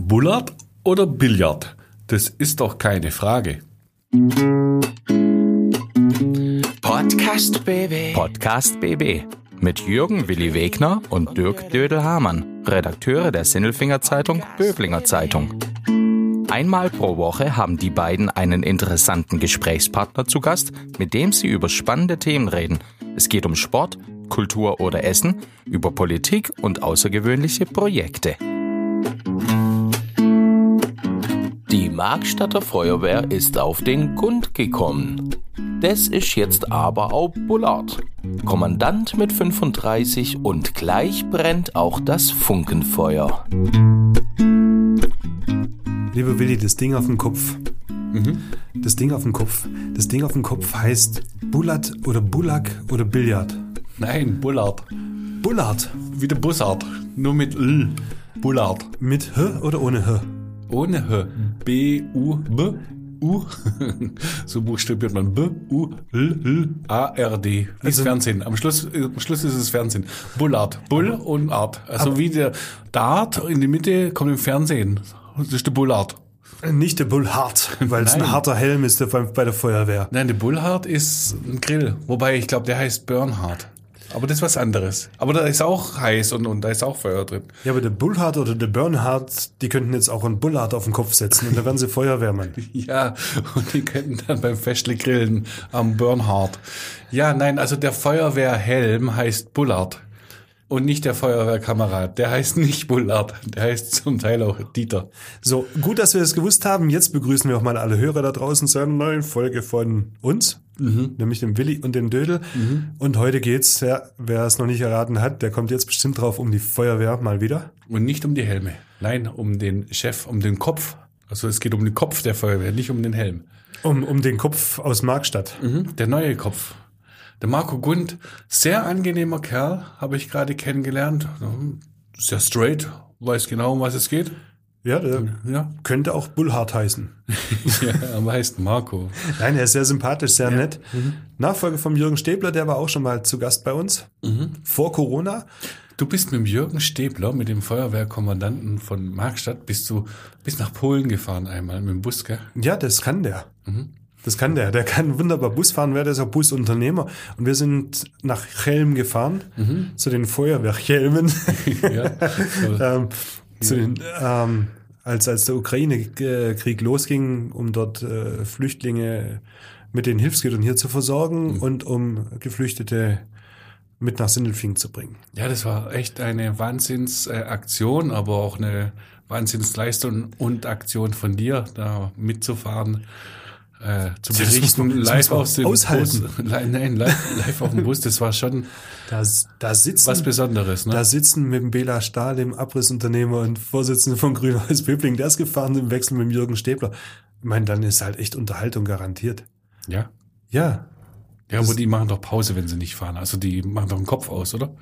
Bullard oder Billard? Das ist doch keine Frage. Podcast BB. Podcast BB mit Jürgen Willi Wegner und Dirk Dödel-Hamann, Redakteure der Sinnelfinger Zeitung Böblinger Zeitung. Einmal pro Woche haben die beiden einen interessanten Gesprächspartner zu Gast, mit dem sie über spannende Themen reden. Es geht um Sport, Kultur oder Essen, über Politik und außergewöhnliche Projekte. Die Markstatter Feuerwehr ist auf den Grund gekommen. Das ist jetzt aber auch Bullard. Kommandant mit 35 und gleich brennt auch das Funkenfeuer. Lieber Willi, das Ding auf dem Kopf. Mhm. Das Ding auf dem Kopf. Das Ding auf dem Kopf heißt Bullard oder Bullack oder Billard. Nein, Bullard. Bullard. Wie der Bussard. Nur mit L. Bullard. Mit H oder ohne H? Ohne H. B, U, B, U. so buchstabiert man B, U, L, L, A, R, D. Wie Also- Fernsehen. Am Schluss, am Schluss ist es Fernsehen. Bullard. Bull und Art. Also wie der Dart in die Mitte kommt im Fernsehen. Das ist der Bullard. Nicht der Bullhard, weil es ein harter Helm ist der bei bei der Feuerwehr. Nein, der Bullhard ist ein Grill. Wobei, ich glaube, der heißt Bernhard. Aber das ist was anderes. Aber da ist auch heiß und, und da ist auch Feuer drin. Ja, aber der Bullhard oder der Bernhard, die könnten jetzt auch einen Bullard auf den Kopf setzen und dann wären sie Feuerwehrmann. Ja, und die könnten dann beim Festle grillen am Bernhard. Ja, nein, also der Feuerwehrhelm heißt Bullard. Und nicht der Feuerwehrkamerad. Der heißt nicht Bullard. Der heißt zum Teil auch Dieter. So, gut, dass wir das gewusst haben. Jetzt begrüßen wir auch mal alle Hörer da draußen zu einer neuen Folge von uns, nämlich dem Willi und dem Dödel. Und heute geht's, ja, wer es noch nicht erraten hat, der kommt jetzt bestimmt drauf um die Feuerwehr mal wieder. Und nicht um die Helme. Nein, um den Chef, um den Kopf. Also es geht um den Kopf der Feuerwehr, nicht um den Helm. Um, um den Kopf aus Markstadt. Mhm, der neue Kopf. Der Marco Gund, sehr angenehmer Kerl, habe ich gerade kennengelernt. Sehr straight, weiß genau, um was es geht. Ja, der Ja, könnte auch Bullhard heißen. ja aber heißt Marco. Nein, er ist sehr sympathisch, sehr nett. Nachfolger vom Jürgen Stäbler, der war auch schon mal zu Gast bei uns. Vor Corona. Du bist mit dem Jürgen Stäbler, mit dem Feuerwehrkommandanten von Markstadt, bist du bis nach Polen gefahren einmal mit dem Bus, gell? Ja, das kann der. Das kann der. Der kann wunderbar Bus fahren, wer der ist auch Busunternehmer. Und wir sind nach Chelm gefahren, zu den Feuerwehrchelmen. Ja. ähm, zu den, ähm, als, als der Ukraine-Krieg losging, um dort äh, Flüchtlinge mit den Hilfsgütern hier zu versorgen und um Geflüchtete mit nach Sindelfingen zu bringen. ja, das war echt eine Wahnsinnsaktion, aber auch eine Wahnsinnsleistung und Aktion von dir, da mitzufahren. Äh, zu das berichten, live aus dem aushalten. Bus. Nein, live, live auf dem Bus, das war schon Da, da sitzen was Besonderes. Ne? Da sitzen mit dem Bela Stahl, dem Abrissunternehmer und Vorsitzenden von Grünhaus Böbling, der ist gefahren im Wechsel mit dem Jürgen Stäbler. Ich meine, dann ist halt echt Unterhaltung garantiert. ja. Ja. Ja, aber die machen doch Pause, wenn sie nicht fahren. Also die machen doch den Kopf aus, oder?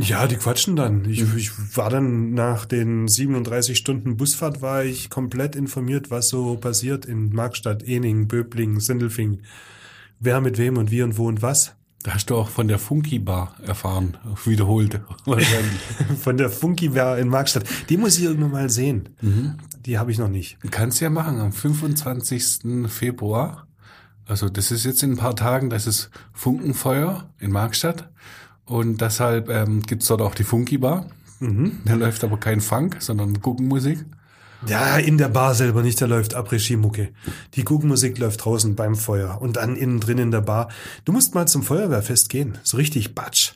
Ja, die quatschen dann. Ich, ich war dann nach den 37 Stunden Busfahrt war ich komplett informiert, was so passiert in Markstadt, Ening, Böbling, Sindelfing. Wer mit wem und wie und wo und was. Da hast du auch von der Funky Bar erfahren, wiederholt. Wahrscheinlich. Von der Funky Bar in Markstadt. Die muss ich irgendwann mal sehen. Die habe ich noch nicht. Kannst ja machen am 25. Februar. Also das ist jetzt in ein paar Tagen, das ist Funkenfeuer in Markstadt. Und deshalb ähm, gibt's dort auch die Funky Bar. Da läuft aber kein Funk, sondern Guckenmusik. Ja, in der Bar selber nicht, da läuft Après-Ski-Mucke. Die Guckmusik läuft draußen beim Feuer und dann innen drin in der Bar. Du musst mal zum Feuerwehrfest gehen, so richtig batsch.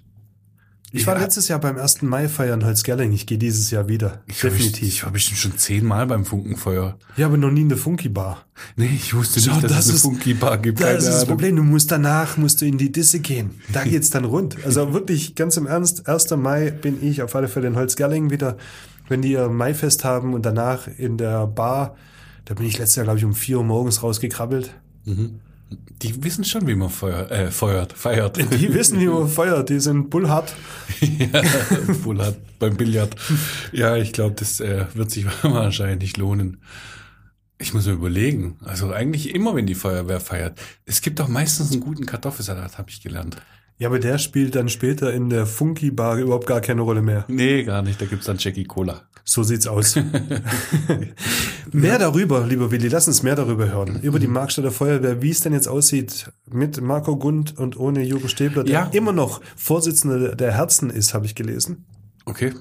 Ich war Ja. letztes Jahr beim 1. Mai feiern in Holzgerling, ich gehe dieses Jahr wieder. Ich war Definitiv. Ich war bestimmt schon zehnmal beim Funkenfeuer. Ja, aber noch nie in der Funky-Bar. Nee, ich wusste Schau, nicht, dass das es eine ist- Funky Bar gibt. Das Keine ist das Ahnung. Problem, du musst danach, musst du in die Disse gehen. Da geht's dann rund. Also wirklich, ganz im Ernst, 1. Mai bin ich auf alle Fälle in Holzgerling wieder, wenn die ihr Maifest haben und danach in der Bar, da bin ich letztes Jahr, glaube ich, um 4 Uhr morgens rausgekrabbelt. Die wissen schon, wie man feuer, äh, feuert, feiert. Die wissen, wie man feuert, die sind bullhart. ja, Bullard beim Billard. Ja, ich glaube, das äh, wird sich wahrscheinlich lohnen. Ich muss mir überlegen. Also eigentlich immer, wenn die Feuerwehr feiert. Es gibt doch meistens einen guten Kartoffelsalat, habe ich gelernt. Ja, aber der spielt dann später in der Funky Bar überhaupt gar keine Rolle mehr. Nee, gar nicht. Da gibt's dann Jackie Cola. So sieht's aus. mehr darüber, lieber Willi, lass uns mehr darüber hören. Über die Markstädter Feuerwehr, wie es denn jetzt aussieht mit Marco Gund und ohne Jürgen Stäbler, der Ja. immer noch Vorsitzender der Herzen ist, habe ich gelesen. Okay.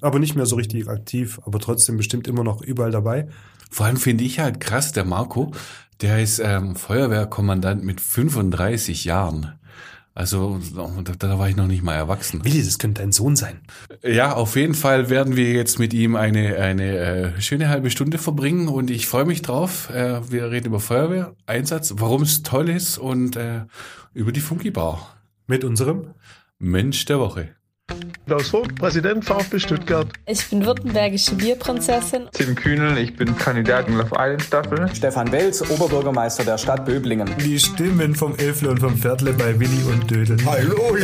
Aber nicht mehr so richtig aktiv, aber trotzdem bestimmt immer noch überall dabei. Vor allem finde ich halt krass, der Marco, der ist ähm, Feuerwehrkommandant mit 35 Jahren. Also da, da war ich noch nicht mal erwachsen. Willi, das könnte dein Sohn sein. Ja, auf jeden Fall werden wir jetzt mit ihm eine, eine äh, schöne halbe Stunde verbringen und ich freue mich drauf. Äh, wir reden über Feuerwehreinsatz, warum es toll ist und äh, über die Funky Bar. Mit unserem? Mensch der Woche. Klaus Vogt, Präsident VfB Stuttgart. Ich bin württembergische Bierprinzessin. Tim Kühnel, ich bin Kandidat in Love Island Staffel. Stefan Welz, Oberbürgermeister der Stadt Böblingen. Die Stimmen vom Elfle und vom Pferdle bei Willi und Dödel. Hallo!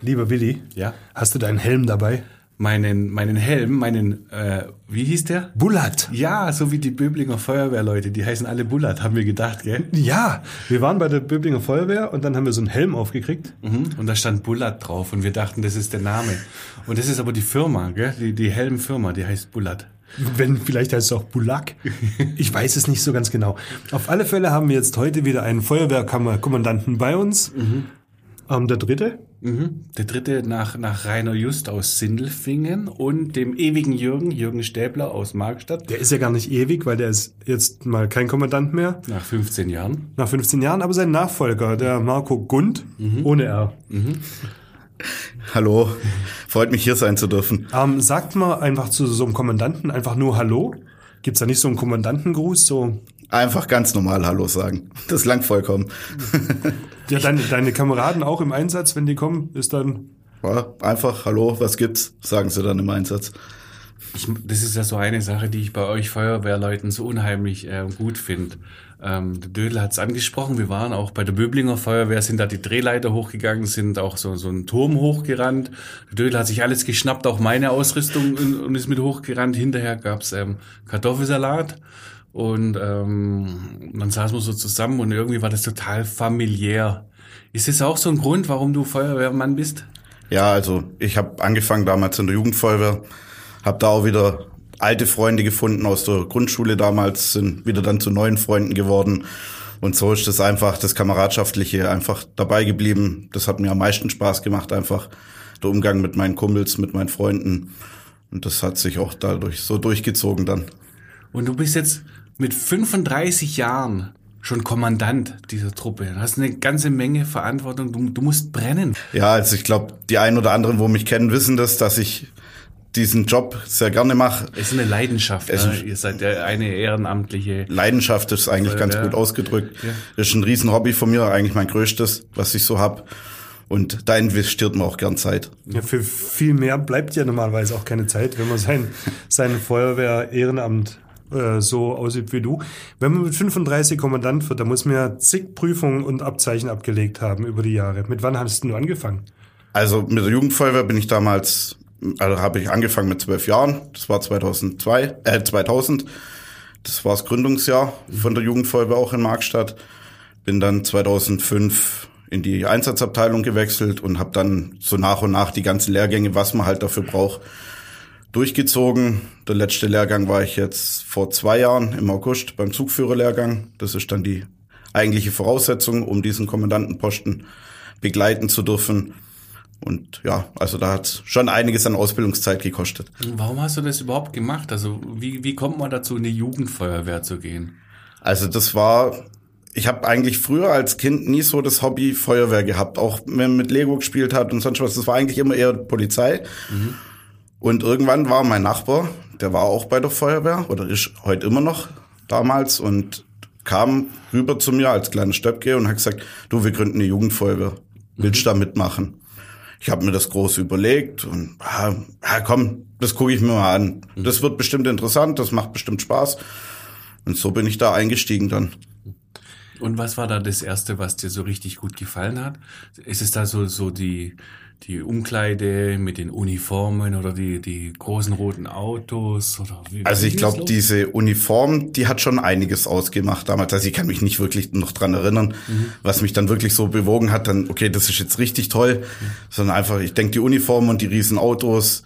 Lieber Willi, Ja. hast du deinen Helm dabei? Meinen, meinen Helm, meinen, äh, wie hieß der? Bullat. Ja, so wie die Böblinger Feuerwehrleute, die heißen alle Bullat, haben wir gedacht, gell? Ja, wir waren bei der Böblinger Feuerwehr und dann haben wir so einen Helm aufgekriegt. Mhm. Und da stand Bullat drauf und wir dachten, das ist der Name. Und das ist aber die Firma, gell? Die, die Helmfirma, die heißt Bullat. Wenn, vielleicht heißt es auch Bulak. Ich weiß es nicht so ganz genau. Auf alle Fälle haben wir jetzt heute wieder einen Feuerwehrkommandanten bei uns. Ähm, der dritte. Mhm. Der dritte nach, nach Rainer Just aus Sindelfingen und dem ewigen Jürgen, Jürgen Stäbler aus Markstadt, Der ist ja gar nicht ewig, weil der ist jetzt mal kein Kommandant mehr. nach 15 Jahren. Nach 15 Jahren, aber sein Nachfolger, der Marco Gund, ohne R. Hallo, freut mich hier sein zu dürfen. Ähm, sagt mal einfach zu so einem Kommandanten einfach nur Hallo. Gibt's da nicht so einen Kommandantengruß? So, Einfach ganz normal Hallo sagen. Das langt vollkommen. ja, deine, deine Kameraden auch im Einsatz, wenn die kommen, ist dann. Ja, einfach Hallo, was gibt's? Sagen sie dann im Einsatz. Ich, das ist ja so eine Sache, die ich bei euch Feuerwehrleuten so unheimlich äh, gut finde. Ähm, der Dödel hat es angesprochen, wir waren auch bei der Böblinger Feuerwehr, sind da die Drehleiter hochgegangen, sind auch so, so einen Turm hochgerannt. Der Dödel hat sich alles geschnappt, auch meine Ausrüstung und, und ist mit hochgerannt. Hinterher gab's ähm, Kartoffelsalat und ähm, dann saßen wir so zusammen und irgendwie war das total familiär. Ist das auch so ein Grund, warum du Feuerwehrmann bist? Ja, also ich habe angefangen damals in der Jugendfeuerwehr, habe da auch wieder alte Freunde gefunden aus der Grundschule damals, sind wieder dann zu neuen Freunden geworden. Und so ist das einfach, das Kameradschaftliche einfach dabei geblieben. Das hat mir am meisten Spaß gemacht, einfach der Umgang mit meinen Kumpels, mit meinen Freunden. Und das hat sich auch dadurch so durchgezogen dann. Und du bist jetzt mit 35 Jahren schon Kommandant dieser Truppe. Du hast eine ganze Menge Verantwortung. Du, du musst brennen. Ja, also ich glaube, die ein oder anderen, wo mich kennen, wissen das, dass ich diesen Job sehr gerne mache. Es ist eine Leidenschaft. Es ne? ist- Ihr seid ja eine ehrenamtliche. Leidenschaft ist eigentlich ganz Ja. gut ausgedrückt. Ja. Das ist ein Riesenhobby von mir, eigentlich mein größtes, was ich so hab. Und da investiert man auch gern Zeit. Ja, für viel mehr bleibt ja normalerweise auch keine Zeit, wenn man sein, sein Feuerwehr-Ehrenamt äh, so aussieht wie du. Wenn man mit 35 Kommandant wird, dann muss man ja zig Prüfungen und Abzeichen abgelegt haben über die Jahre. Mit wann hast du angefangen? Also mit der Jugendfeuerwehr bin ich damals, also habe ich angefangen mit zwölf Jahren. Das war 2002, äh 2000. Das war das Gründungsjahr von der Jugendfeuerwehr auch in Markstadt. Bin dann 2005 in die Einsatzabteilung gewechselt und habe dann so nach und nach die ganzen Lehrgänge, was man halt dafür braucht, durchgezogen. Der letzte Lehrgang war ich jetzt vor zwei Jahren im August beim Zugführerlehrgang. Das ist dann die eigentliche Voraussetzung, um diesen Kommandantenposten begleiten zu dürfen. Und ja, also da hat schon einiges an Ausbildungszeit gekostet. Warum hast du das überhaupt gemacht? Also wie, wie kommt man dazu, in die Jugendfeuerwehr zu gehen? Also das war, ich habe eigentlich früher als Kind nie so das Hobby Feuerwehr gehabt, auch wenn man mit Lego gespielt hat und sonst was. Das war eigentlich immer eher Polizei. Und irgendwann war mein Nachbar, der war auch bei der Feuerwehr oder ist heute immer noch damals und kam rüber zu mir als kleiner Stöpke und hat gesagt, du, wir gründen eine Jugendfeuerwehr. Willst du da mitmachen? Ich habe mir das groß überlegt und ah, ja, komm, das gucke ich mir mal an. Das wird bestimmt interessant, das macht bestimmt Spaß. Und so bin ich da eingestiegen dann. Und was war da das Erste, was dir so richtig gut gefallen hat? Ist es da so, so die, die Umkleide mit den Uniformen oder die, die großen roten Autos? Oder wie, Also ich glaube, diese Uniform, die hat schon einiges ausgemacht damals. Also ich kann mich nicht wirklich noch dran erinnern, was mich dann wirklich so bewogen hat, dann, okay, das ist jetzt richtig toll, sondern einfach, ich denke, die Uniform und die riesen Autos,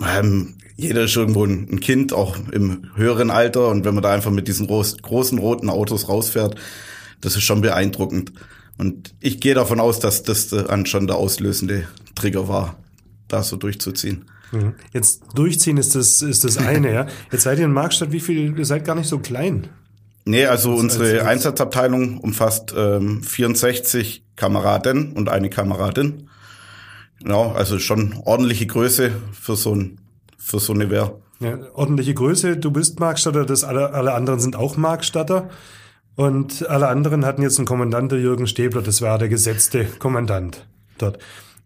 ähm, jeder ist irgendwo ein Kind, auch im höheren Alter. Und wenn man da einfach mit diesen groß, großen roten Autos rausfährt, das ist schon beeindruckend. Und ich gehe davon aus, dass das dann schon der auslösende Trigger war, da so durchzuziehen. Mhm. Jetzt durchziehen ist das, ist das eine, ja. Jetzt seid ihr in Markstadt, wie viel, ihr seid gar nicht so klein. Nee, also unsere als- Einsatzabteilung umfasst ähm, 64 Kameraden und eine Kameradin. Genau, also schon ordentliche Größe für so ein für so eine Wehr. Ja, ordentliche Größe, du bist Markstatter, das alle, alle anderen sind auch Markstatter. Und alle anderen hatten jetzt einen Kommandant, der Jürgen Stäbler, das war der gesetzte Kommandant dort.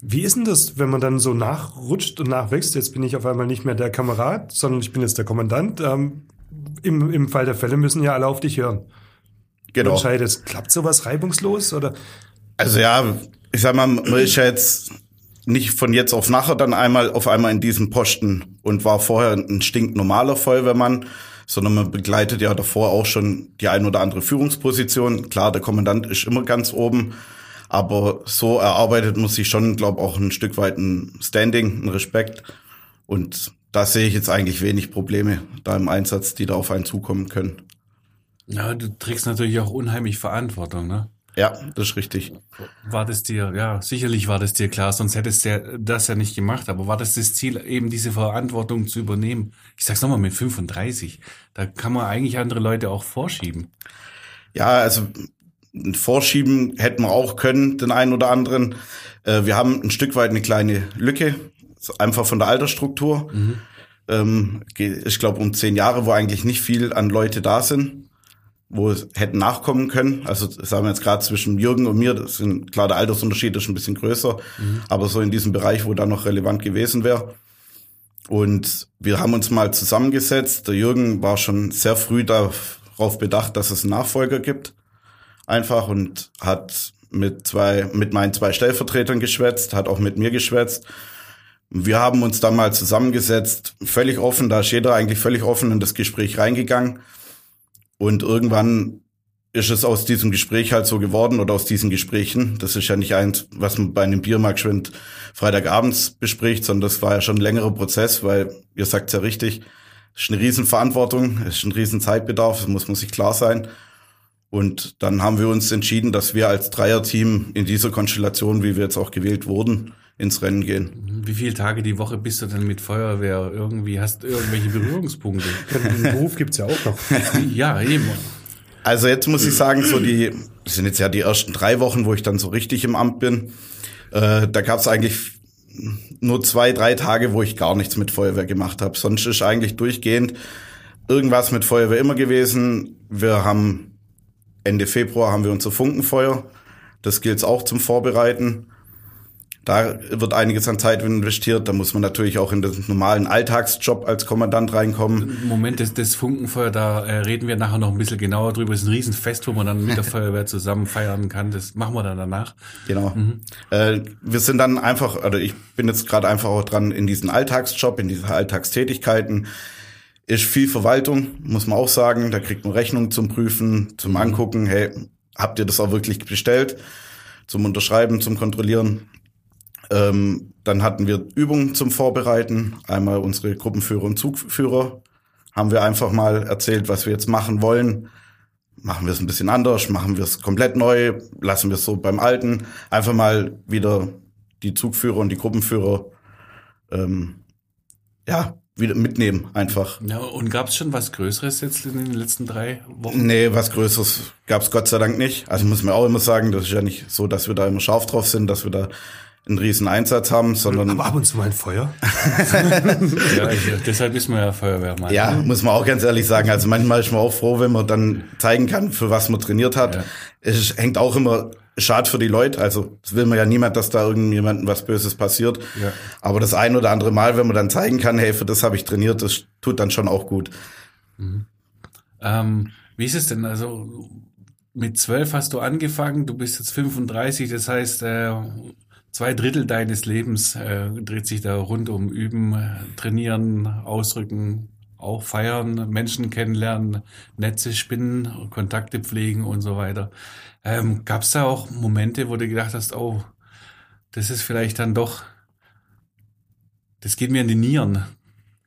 Wie ist denn das, wenn man dann so nachrutscht und nachwächst? Jetzt bin ich auf einmal nicht mehr der Kamerad, sondern ich bin jetzt der Kommandant. Ähm, im, Im Fall der Fälle müssen ja alle auf dich hören. Genau. Entscheidest, klappt sowas reibungslos oder? Also ja, ich sag mal, man ist ja jetzt nicht von jetzt auf nachher dann einmal auf einmal in diesem Posten und war vorher ein stinknormaler Feuerwehrmann, sondern man begleitet ja davor auch schon die ein oder andere Führungsposition. Klar, der Kommandant ist immer ganz oben, aber so erarbeitet man sich schon, glaube auch ein Stück weit ein Standing, ein Respekt. Und da sehe ich jetzt eigentlich wenig Probleme da im Einsatz, die da auf einen zukommen können. Ja, du trägst natürlich auch unheimlich Verantwortung, ne? Ja, das ist richtig. War das dir, ja, sicherlich war das dir klar, sonst hättest du das ja nicht gemacht, aber war das das Ziel, eben diese Verantwortung zu übernehmen? Ich sag's nochmal, mit 35, da kann man eigentlich andere Leute auch vorschieben. Ja, also Vorschieben hätten wir auch können, den einen oder anderen. Äh, wir haben ein Stück weit eine kleine Lücke, einfach von der Altersstruktur. Ähm, geht- ich glaube um zehn Jahre, wo eigentlich nicht viel an Leute da sind, wo es hätten nachkommen können. Also sagen wir jetzt gerade zwischen Jürgen und mir, das sind klar der Altersunterschied ist ein bisschen größer, aber so in diesem Bereich, wo da noch relevant gewesen wäre. Und wir haben uns mal zusammengesetzt. Der Jürgen war schon sehr früh darauf bedacht, dass es einen Nachfolger gibt. Einfach und hat mit zwei, mit meinen zwei Stellvertretern geschwätzt, hat auch mit mir geschwätzt. Wir haben uns dann mal zusammengesetzt, völlig offen, da ist jeder eigentlich völlig offen in das Gespräch reingegangen. Und irgendwann ist es aus diesem Gespräch halt so geworden oder aus diesen Gesprächen. Das ist ja nicht eins, was man bei einem Biermarkt schwind Freitagabends bespricht, sondern das war ja schon ein längerer Prozess, weil ihr sagt ja richtig, es ist eine Riesenverantwortung, es ist ein Riesenzeitbedarf, das muss man sich klar sein. Und dann haben wir uns entschieden, dass wir als Dreierteam in dieser Konstellation, wie wir jetzt auch gewählt wurden, ins Rennen gehen. Wie viele Tage die Woche bist du denn mit Feuerwehr? Irgendwie hast du irgendwelche Berührungspunkte? Den Beruf gibt's ja auch noch. ja, eben. Also jetzt muss ich sagen, so die, das sind jetzt ja die ersten drei Wochen, wo ich dann so richtig im Amt bin. Äh, da gab es eigentlich nur zwei, drei Tage, wo ich gar nichts mit Feuerwehr gemacht habe. Sonst ist eigentlich durchgehend irgendwas mit Feuerwehr immer gewesen. Wir haben Ende Februar haben wir unser Funkenfeuer. Das gilt auch zum Vorbereiten. Da wird einiges an Zeit investiert. Da muss man natürlich auch in den normalen Alltagsjob als Kommandant reinkommen. Moment, das, das Funkenfeuer, da äh, reden wir nachher noch ein bisschen genauer drüber. Das ist ein Riesenfest, wo man dann mit der Feuerwehr zusammen feiern kann. Das machen wir dann danach. Genau. Äh, wir sind dann einfach, oder ich bin jetzt gerade einfach auch dran in diesen Alltagsjob, in diese Alltagstätigkeiten. Ist viel Verwaltung, muss man auch sagen. Da kriegt man Rechnungen zum Prüfen, zum Angucken. Hey, habt ihr das auch wirklich bestellt? Zum Unterschreiben, zum Kontrollieren. Ähm, dann hatten wir Übungen zum Vorbereiten. Einmal unsere Gruppenführer und Zugführer haben wir einfach mal erzählt, was wir jetzt machen wollen. Machen wir es ein bisschen anders, machen wir es komplett neu, lassen wir es so beim Alten. Einfach mal wieder die Zugführer und die Gruppenführer ähm, ja, wieder mitnehmen einfach. Ja, und gab es schon was Größeres jetzt in den letzten drei Wochen? Nee, was Größeres gab's Gott sei Dank nicht. Also muss man auch immer sagen, das ist ja nicht so, dass wir da immer scharf drauf sind, dass wir da einen riesen Einsatz haben, sondern Aber ab und zu mal ein Feuer. Ja, ich, deshalb ist man ja Feuerwehrmann. ja, muss man auch ganz ehrlich sagen. Also manchmal ist man auch froh, wenn man dann zeigen kann, für was man trainiert hat. Ja. Es hängt auch immer schad für die Leute. Also das will man ja niemand, dass da irgendjemandem was Böses passiert. Ja. Aber das ein oder andere Mal, wenn man dann zeigen kann, hey, für das habe ich trainiert, das tut dann schon auch gut. Ähm, wie ist es denn? Also mit zwölf hast du angefangen, du bist jetzt 35, das heißt, äh, zwei Drittel deines Lebens äh, dreht sich da rund um Üben, äh, Trainieren, Ausrücken, auch feiern, Menschen kennenlernen, Netze spinnen, Kontakte pflegen und so weiter. Ähm, Gab es da auch Momente, wo du gedacht hast, oh, das ist vielleicht dann doch, das geht mir in die Nieren.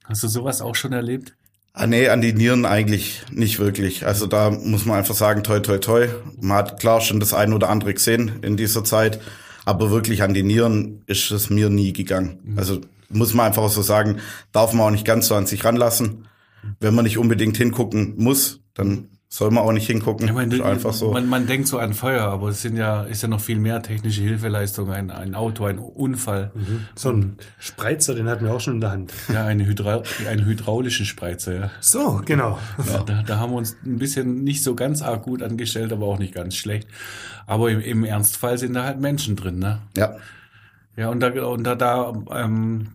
Hast du sowas auch schon erlebt? Ah, nee, an die Nieren eigentlich nicht wirklich. Also da muss man einfach sagen, toi, toi, toi. Man hat klar schon das eine oder andere gesehen in dieser Zeit, aber wirklich an die Nieren ist es mir nie gegangen. Mhm. Also muss man einfach so sagen, darf man auch nicht ganz so an sich ranlassen. Wenn man nicht unbedingt hingucken muss, dann soll man auch nicht hingucken. Ja, man, einfach so. Man, man, denkt so an Feuer, aber es sind ja, ist ja noch viel mehr technische Hilfeleistung, ein, ein Auto, ein Unfall. Mhm. So ein Spreizer, den hatten wir auch schon in der Hand. Ja, eine Hydra einen hydraulischen Spreizer, ja. So, genau. Ja, da, da haben wir uns ein bisschen nicht so ganz arg gut angestellt, aber auch nicht ganz schlecht. Aber im, im Ernstfall sind da halt Menschen drin, ne? Ja. Ja, und da, und da, da ähm,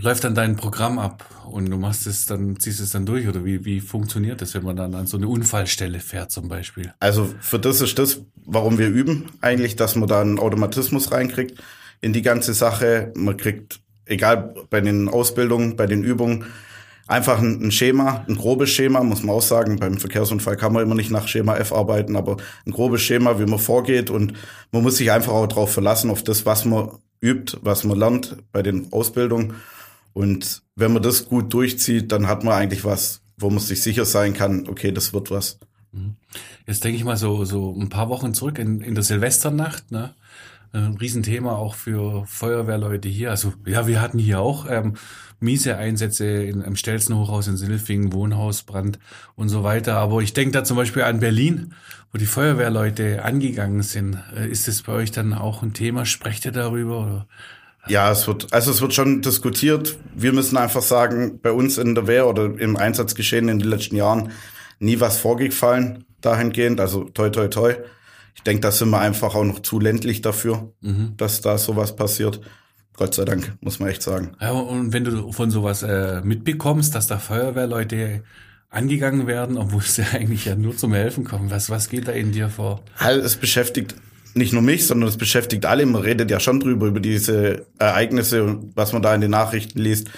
läuft dann dein Programm ab und du machst es dann, ziehst es dann durch oder wie, wie funktioniert das, wenn man dann an so eine Unfallstelle fährt zum Beispiel? Also für das ist das, warum wir üben, eigentlich, dass man da einen Automatismus reinkriegt in die ganze Sache. Man kriegt, egal bei den Ausbildungen, bei den Übungen, einfach ein, ein Schema, ein grobes Schema, muss man auch sagen. Beim Verkehrsunfall kann man immer nicht nach Schema F arbeiten, aber ein grobes Schema, wie man vorgeht und man muss sich einfach auch darauf verlassen, auf das, was man übt, was man lernt bei den Ausbildungen. Und wenn man das gut durchzieht, dann hat man eigentlich was, wo man sich sicher sein kann, okay, das wird was. Mhm. Jetzt denke ich mal so, so ein paar Wochen zurück in, in der Silvesternacht, ne? Ein Riesenthema auch für Feuerwehrleute hier. Also ja, wir hatten hier auch ähm, miese Einsätze in, im Stelzenhochhaus in Silfingen, Wohnhausbrand und so weiter. Aber ich denke da zum Beispiel an Berlin, wo die Feuerwehrleute angegangen sind. Äh, ist das bei euch dann auch ein Thema? Sprecht ihr darüber? Oder? Ja, es wird, also es wird schon diskutiert. Wir müssen einfach sagen, bei uns in der Wehr oder im Einsatzgeschehen in den letzten Jahren nie was vorgefallen dahingehend. Also toi, toi, toi. Ich denke, da sind wir einfach auch noch zu ländlich dafür, mhm. dass da sowas passiert. Gott sei Dank, muss man echt sagen. Ja, und wenn du von sowas äh, mitbekommst, dass da Feuerwehrleute angegangen werden, obwohl sie eigentlich ja nur zum Helfen kommen, was, was geht da in dir vor? Halt, es beschäftigt nicht nur mich, sondern es beschäftigt alle. Man redet ja schon drüber, über diese Ereignisse und was man da in den Nachrichten liest.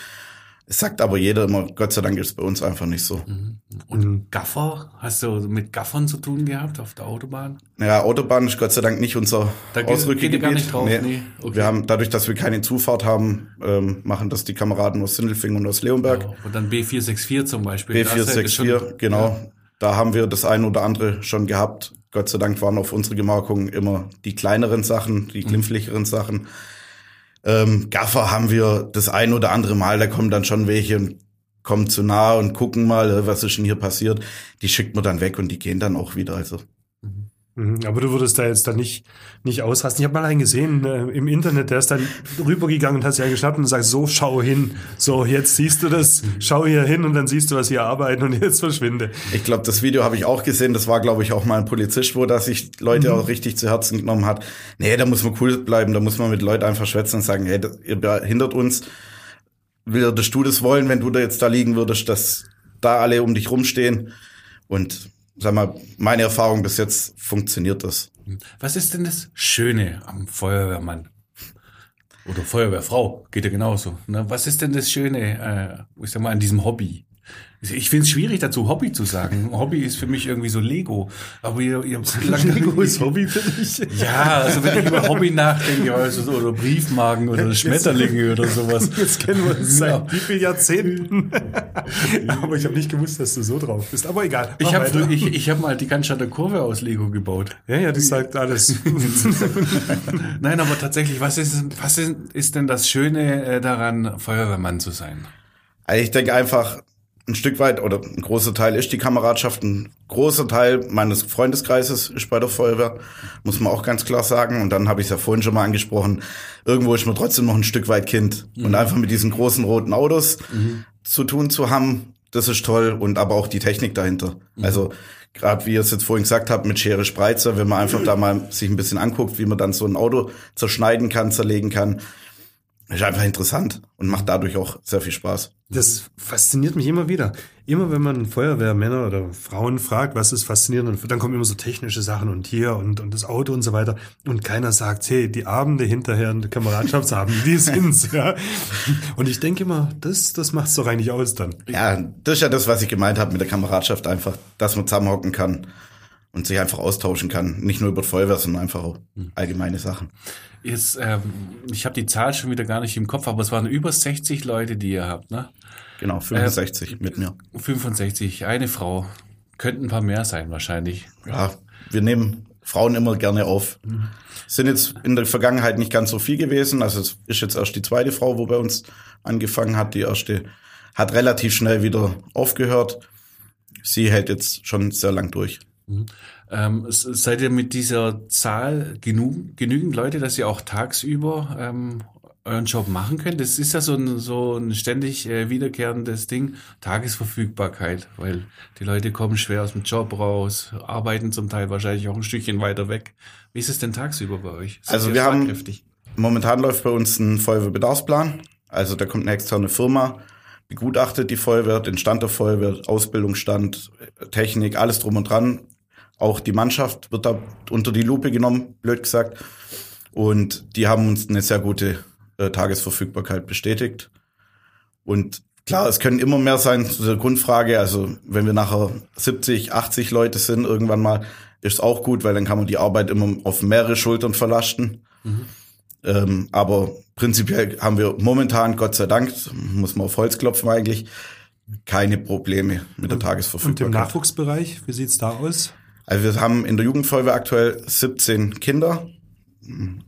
Es sagt aber jeder immer, Gott sei Dank ist es bei uns einfach nicht so. Mhm. Und Gaffer? Hast du mit Gaffern zu tun gehabt auf der Autobahn? Ja, Autobahn ist Gott sei Dank nicht unser da Ausrückgebiet. Gar nicht drauf, nee. nee. Okay. Wir haben, dadurch, dass wir keine Zufahrt haben, ähm, machen das die Kameraden aus Sindelfingen und aus Leonberg. Ja, und dann B464 zum Beispiel. B464, genau. Ja. Da haben wir das ein oder andere schon gehabt. Gott sei Dank waren auf unsere Gemarkung immer die kleineren Sachen, die mhm. glimpflicheren Sachen. Ähm, Gaffer haben wir das ein oder andere Mal, da kommen dann schon welche und kommen zu nah und gucken mal, äh, was ist denn hier passiert. Die schickt man dann weg und die gehen dann auch wieder. Also. Aber du würdest da jetzt dann nicht, nicht ausrasten. Ich habe mal einen gesehen äh, im Internet, der ist dann rübergegangen und hat sich geschnappt und sagt, so, schau hin. So, jetzt siehst du das, schau hier hin und dann siehst du, was hier arbeiten und jetzt verschwinde. Ich glaube, das Video habe ich auch gesehen. Das war, glaube ich, auch mal ein Polizist, wo das sich Leute mhm. auch richtig zu Herzen genommen hat. Nee, da muss man cool bleiben, da muss man mit Leuten einfach schwätzen und sagen, hey, das, ihr behindert uns. Würdest du das wollen, wenn du da jetzt da liegen würdest, dass da alle um dich rumstehen? Und sag mal, meine Erfahrung bis jetzt funktioniert das. Was ist denn das Schöne am Feuerwehrmann? Oder Feuerwehrfrau, geht ja genauso. Ne? Was ist denn das Schöne, äh, ich sag mal, an diesem Hobby? Ich finde es schwierig dazu, Hobby zu sagen. Hobby ist für mich irgendwie so Lego. Aber ihr, ihr Lego ist Hobby für mich. Ja, also wenn ich über Hobby nachdenke, also so, oder Briefmarken oder Schmetterlinge oder sowas. Jetzt kennen wir uns seit ja. wie vielen Jahrzehnten. aber ich habe nicht gewusst, dass du so drauf bist. Aber egal. Ich habe ich, ich hab mal die Cannstatter Kurve aus Lego gebaut. Ja, ja, das sagt alles. Nein, aber tatsächlich, was ist, was ist, ist denn das Schöne äh, daran, Feuerwehrmann zu sein? Also ich denke einfach, ein Stück weit oder ein großer Teil ist die Kameradschaft. Ein großer Teil meines Freundeskreises ist bei der Feuerwehr, muss man auch ganz klar sagen. Und dann habe ich es ja vorhin schon mal angesprochen, irgendwo ist man trotzdem noch ein Stück weit Kind. Mhm. Und einfach mit diesen großen roten Autos mhm. zu tun zu haben, das ist toll. Und aber auch die Technik dahinter. Mhm. Also gerade wie ihr es jetzt vorhin gesagt habt, mit Schere Spreizer, wenn man einfach da mal sich ein bisschen anguckt, wie man dann so ein Auto zerschneiden kann, zerlegen kann, ist einfach interessant und macht dadurch auch sehr viel Spaß. Das fasziniert mich immer wieder. Immer wenn man Feuerwehrmänner oder Frauen fragt, was ist faszinierend, dann kommen immer so technische Sachen und hier und, und das Auto und so weiter. Und keiner sagt, hey, die Abende hinterher und Kameradschaftsabende, die sind's, ja. Und ich denke immer, das, das macht's doch eigentlich aus dann. Ja, das ist ja das, was ich gemeint habe mit der Kameradschaft einfach, dass man zusammenhocken kann und sich einfach austauschen kann. Nicht nur über Feuerwehr, sondern einfach auch allgemeine Sachen. Jetzt, ähm, ich habe die Zahl schon wieder gar nicht im Kopf, aber es waren über 60 Leute, die ihr habt, ne? Genau, 65 mit mir. 65, eine Frau. Könnten ein paar mehr sein wahrscheinlich. Ja, wir nehmen Frauen immer gerne auf. Sind jetzt in der Vergangenheit nicht ganz so viel gewesen. Also es ist jetzt erst die zweite Frau, wo bei uns angefangen hat. Die erste hat relativ schnell wieder aufgehört. Sie hält jetzt schon sehr lang durch. Ähm, s- seid ihr mit dieser Zahl genug, genügend Leute, dass ihr auch tagsüber ähm, euren Job machen könnt? Das ist ja so ein, so ein ständig äh, wiederkehrendes Ding, Tagesverfügbarkeit, weil die Leute kommen schwer aus dem Job raus, arbeiten zum Teil wahrscheinlich auch ein Stückchen weiter weg. Wie ist es denn tagsüber bei euch? Seid Also wir haben-? Momentan läuft bei uns ein Feuerwehrbedarfsplan. Also da kommt eine externe Firma, begutachtet die Feuerwehr, den Stand der Feuerwehr, Ausbildungsstand, Technik, alles drum und dran. Auch die Mannschaft wird da unter die Lupe genommen, blöd gesagt. Und die haben uns eine sehr gute äh, Tagesverfügbarkeit bestätigt. Und klar, es können immer mehr sein zu der Grundfrage. Also wenn wir nachher 70, 80 Leute sind, irgendwann mal, ist es auch gut, weil dann kann man die Arbeit immer auf mehrere Schultern verlasten. Ähm, aber prinzipiell haben wir momentan, Gott sei Dank, muss man auf Holz klopfen eigentlich, keine Probleme mit der Und im Tagesverfügbarkeit. Nachwuchsbereich, wie sieht's da aus? Also wir haben in der Jugendfeuerwehr aktuell 17 Kinder.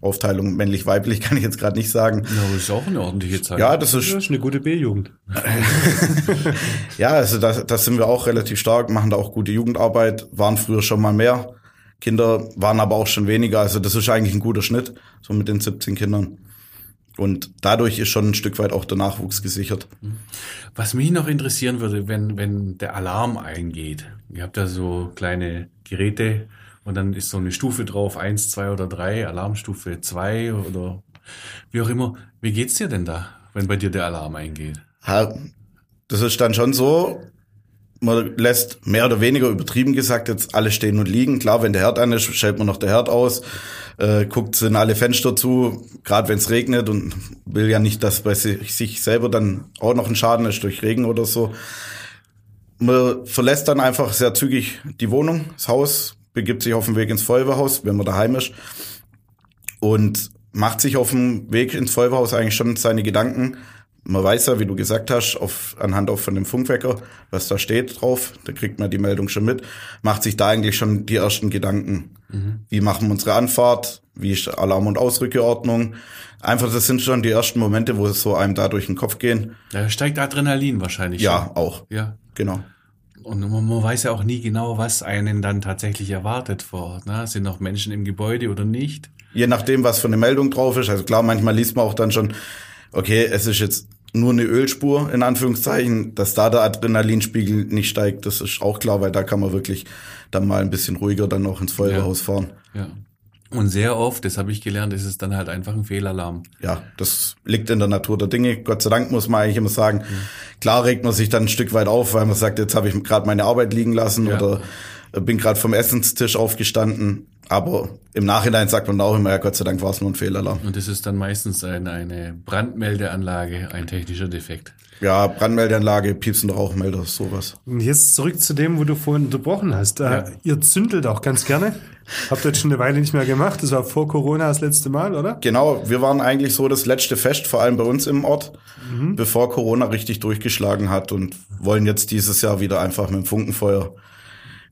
Aufteilung männlich-weiblich kann ich jetzt gerade nicht sagen. Ja, aber das ist auch eine ordentliche Zahl. Ja, das Das ist ist eine gute B-Jugend. Ja, also da, da sind wir auch relativ stark, machen da auch gute Jugendarbeit, waren früher schon mal mehr. Kinder waren aber auch schon weniger. Also das ist eigentlich ein guter Schnitt, so mit den 17 Kindern. Und dadurch ist schon ein Stück weit auch der Nachwuchs gesichert. Was mich noch interessieren würde, wenn, wenn der Alarm eingeht. Ihr habt ja so kleine Geräte und dann ist so eine Stufe drauf, eins, zwei oder drei, Alarmstufe zwei oder wie auch immer. Wie geht's dir denn da, wenn bei dir der Alarm eingeht? Das ist dann schon so, man lässt mehr oder weniger übertrieben gesagt jetzt alle stehen und liegen. Klar, wenn der Herd an ist, stellt man noch der Herd aus, äh, guckt sind alle Fenster zu, gerade wenn es regnet und will ja nicht, dass bei sich, sich selber dann auch noch ein Schaden ist durch Regen oder so. Man verlässt dann einfach sehr zügig die Wohnung, das Haus, begibt sich auf den Weg ins Feuerwehrhaus, wenn man daheim ist und macht sich auf dem Weg ins Feuerwehrhaus eigentlich schon seine Gedanken. Man weiß ja, wie du gesagt hast, auf, anhand auch von dem Funkwecker, was da steht drauf, da kriegt man die Meldung schon mit, macht sich da eigentlich schon die ersten Gedanken. Wie machen wir unsere Anfahrt? Wie ist Alarm- und Ausrückeordnung? Einfach, das sind schon die ersten Momente, wo es so einem da durch den Kopf gehen. Da steigt Adrenalin wahrscheinlich. Ja, schon. auch. Ja. Genau. Und man, man weiß ja auch nie genau, was einen dann tatsächlich erwartet vor Ort. Ne? Sind noch Menschen im Gebäude oder nicht? Je nachdem, was für eine Meldung drauf ist. Also klar, manchmal liest man auch dann schon, okay, es ist jetzt nur eine Ölspur, in Anführungszeichen, dass da der Adrenalinspiegel nicht steigt, das ist auch klar, weil da kann man wirklich dann mal ein bisschen ruhiger dann auch ins Feuerwehrhaus fahren. Ja. Und sehr oft, das habe ich gelernt, ist es dann halt einfach ein Fehlalarm. Ja, das liegt in der Natur der Dinge. Gott sei Dank muss man eigentlich immer sagen. Klar regt man sich dann ein Stück weit auf, weil man sagt, jetzt habe ich gerade meine Arbeit liegen lassen Ja. oder bin gerade vom Essenstisch aufgestanden. Aber im Nachhinein sagt man auch immer, ja, Gott sei Dank war es nur ein Fehlalarm. Und das ist dann meistens eine, eine Brandmeldeanlage, ein technischer Defekt. Ja, Brandmeldeanlage, piepsender Rauchmelder, sowas. Und jetzt zurück zu dem, wo du vorhin unterbrochen hast. Äh, Ihr zündelt auch ganz gerne. Habt ihr jetzt schon eine Weile nicht mehr gemacht. Das war vor Corona das letzte Mal, oder? Genau, wir waren eigentlich so das letzte Fest, vor allem bei uns im Ort, bevor Corona richtig durchgeschlagen hat und wollen jetzt dieses Jahr wieder einfach mit dem Funkenfeuer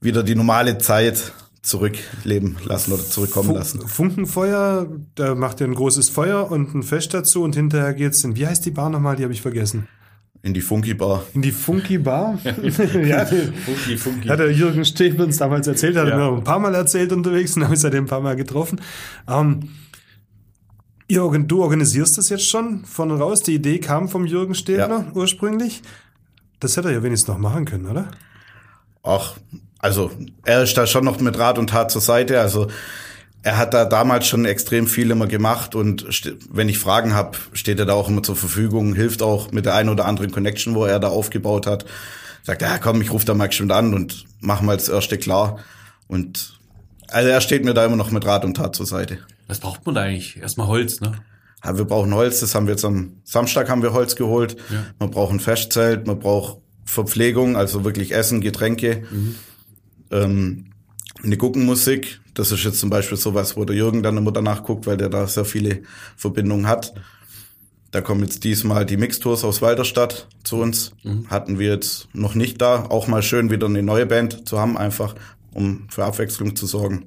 wieder die normale Zeit zurückleben lassen oder zurückkommen lassen. Funkenfeuer, da macht ihr ein großes Feuer und ein Fest dazu und hinterher geht's in, wie heißt die Bar nochmal? Die habe ich vergessen. In die Funky Bar. In die Funky Bar? ja, Funky, funky. hat der Jürgen Stech uns damals erzählt, hat er Ja. mir ein paar Mal erzählt unterwegs und habe ich seitdem ein paar Mal getroffen. Ähm, ihr, du organisierst das jetzt schon von raus. Die Idee kam vom Jürgen Stäbler ursprünglich. Das hätte er ja wenigstens noch machen können, oder? Ach, also er ist da schon noch mit Rat und Tat zur Seite. Also er hat da damals schon extrem viel immer gemacht und wenn ich Fragen habe, steht er da auch immer zur Verfügung, hilft auch mit der einen oder anderen Connection, wo er da aufgebaut hat. Sagt, ja komm, ich rufe da mal bestimmt an und mach mal das erste klar. Und also er steht mir da immer noch mit Rat und Tat zur Seite. Was braucht man da eigentlich? Erstmal Holz, ne? Ja, wir brauchen Holz, das haben wir jetzt am Samstag haben wir Holz geholt. Ja. Man braucht ein Festzelt, man braucht Verpflegung, also wirklich Essen, Getränke. Mhm. Ähm, eine Guckenmusik, das ist jetzt zum Beispiel sowas, wo der Jürgen dann immer danach guckt, weil der da sehr viele Verbindungen hat. Da kommen jetzt diesmal die Mixtours aus Walderstadt zu uns. Mhm. Hatten wir jetzt noch nicht da. Auch mal schön wieder eine neue Band zu haben, einfach um für Abwechslung zu sorgen.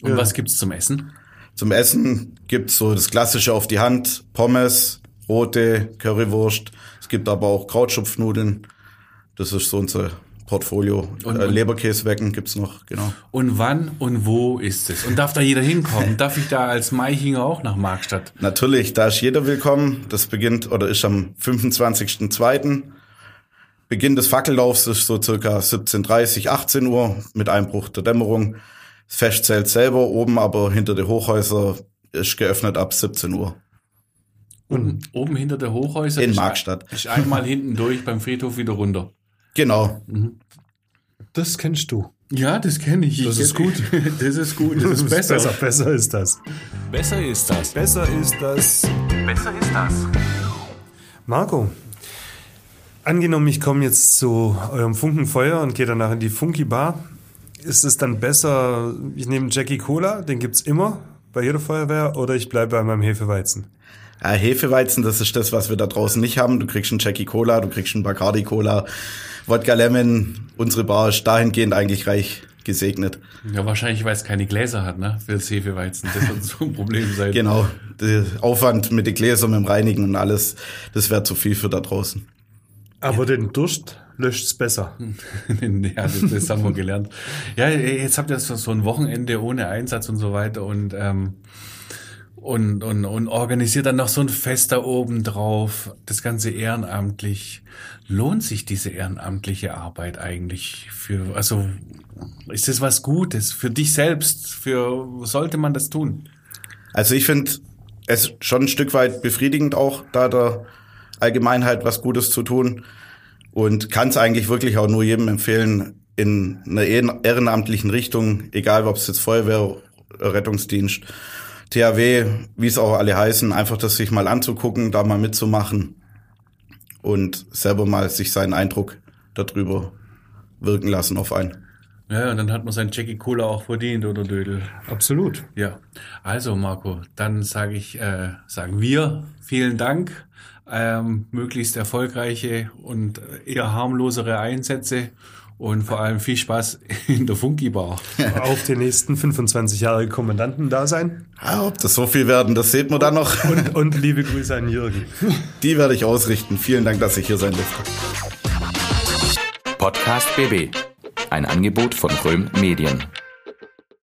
Und ja. was gibt's zum Essen? Zum Essen gibt's so das Klassische auf die Hand, Pommes, rote Currywurst. Es gibt aber auch Krautschupfnudeln. Das ist so unser Portfolio. Und, äh, Leberkäsewecken gibt's noch, genau. Und wann und wo ist es? Und darf da jeder hinkommen? darf ich da als Maichinger auch nach Markstadt? Natürlich, da ist jeder willkommen. Das beginnt oder ist am 25.02. Beginn des Fackellaufs ist so circa 17.30, 18 Uhr mit Einbruch der Dämmerung. Das Festzelt selber oben, aber hinter den Hochhäusern ist geöffnet ab 17 Uhr. Und oben hinter der Hochhäuser? In Markstadt. Ist einmal hinten durch beim Friedhof wieder runter. Genau. Mhm. Das kennst du. Ja, das kenne ich. Das ich ist gut. Das ist gut. Das ist besser. besser. Besser ist das. Besser ist das. Besser ist das. Besser ist das. Marco, angenommen, ich komme jetzt zu eurem Funkenfeuer und gehe danach in die Funky Bar. Ist es dann besser, ich nehme Jackie Cola, den gibt's immer bei jeder Feuerwehr, oder ich bleibe bei meinem Hefeweizen? Ja, Hefeweizen, das ist das, was wir da draußen nicht haben. Du kriegst einen Jackie Cola, du kriegst einen Bacardi Cola, Wodka Lemon. Unsere Bar ist dahingehend eigentlich reich gesegnet. Ja, wahrscheinlich, weil es keine Gläser hat, ne? Für das Hefeweizen. Das wird so ein Problem sein. Genau. Der Aufwand mit den Gläsern, mit dem Reinigen und alles, das wäre zu viel für da draußen. Aber ja. den Durst löscht's besser. ja, das, das haben wir gelernt. Ja, jetzt habt ihr so ein Wochenende ohne Einsatz und so weiter und ähm, und, und, und organisiert dann noch so ein Fest da oben drauf, das Ganze ehrenamtlich. Lohnt sich diese ehrenamtliche Arbeit eigentlich für, also ist das was Gutes für dich selbst? Für sollte man das tun? Also ich finde es schon ein Stück weit befriedigend auch, da der Allgemeinheit was Gutes zu tun und kann es eigentlich wirklich auch nur jedem empfehlen, in einer ehrenamtlichen Richtung, egal ob es jetzt Feuerwehr, Rettungsdienst THW, wie es auch alle heißen, einfach das sich mal anzugucken, da mal mitzumachen und selber mal sich seinen Eindruck darüber wirken lassen auf einen. Ja, und dann hat man sein Jackie Cola auch verdient, oder Dödel? Absolut. Ja. Also, Marco, dann sage ich, äh, sagen wir vielen Dank. Ähm, möglichst erfolgreiche und eher harmlosere Einsätze und vor allem viel Spaß in der Funky Bar. Auf den nächsten 25 Jahre Kommandanten da sein. Ja, ob das so viel werden, das sieht man dann noch. Und, und liebe Grüße an Jürgen. Die werde ich ausrichten. Vielen Dank, dass ich hier sein durfte. Podcast BB. Ein Angebot von Röhm Medien.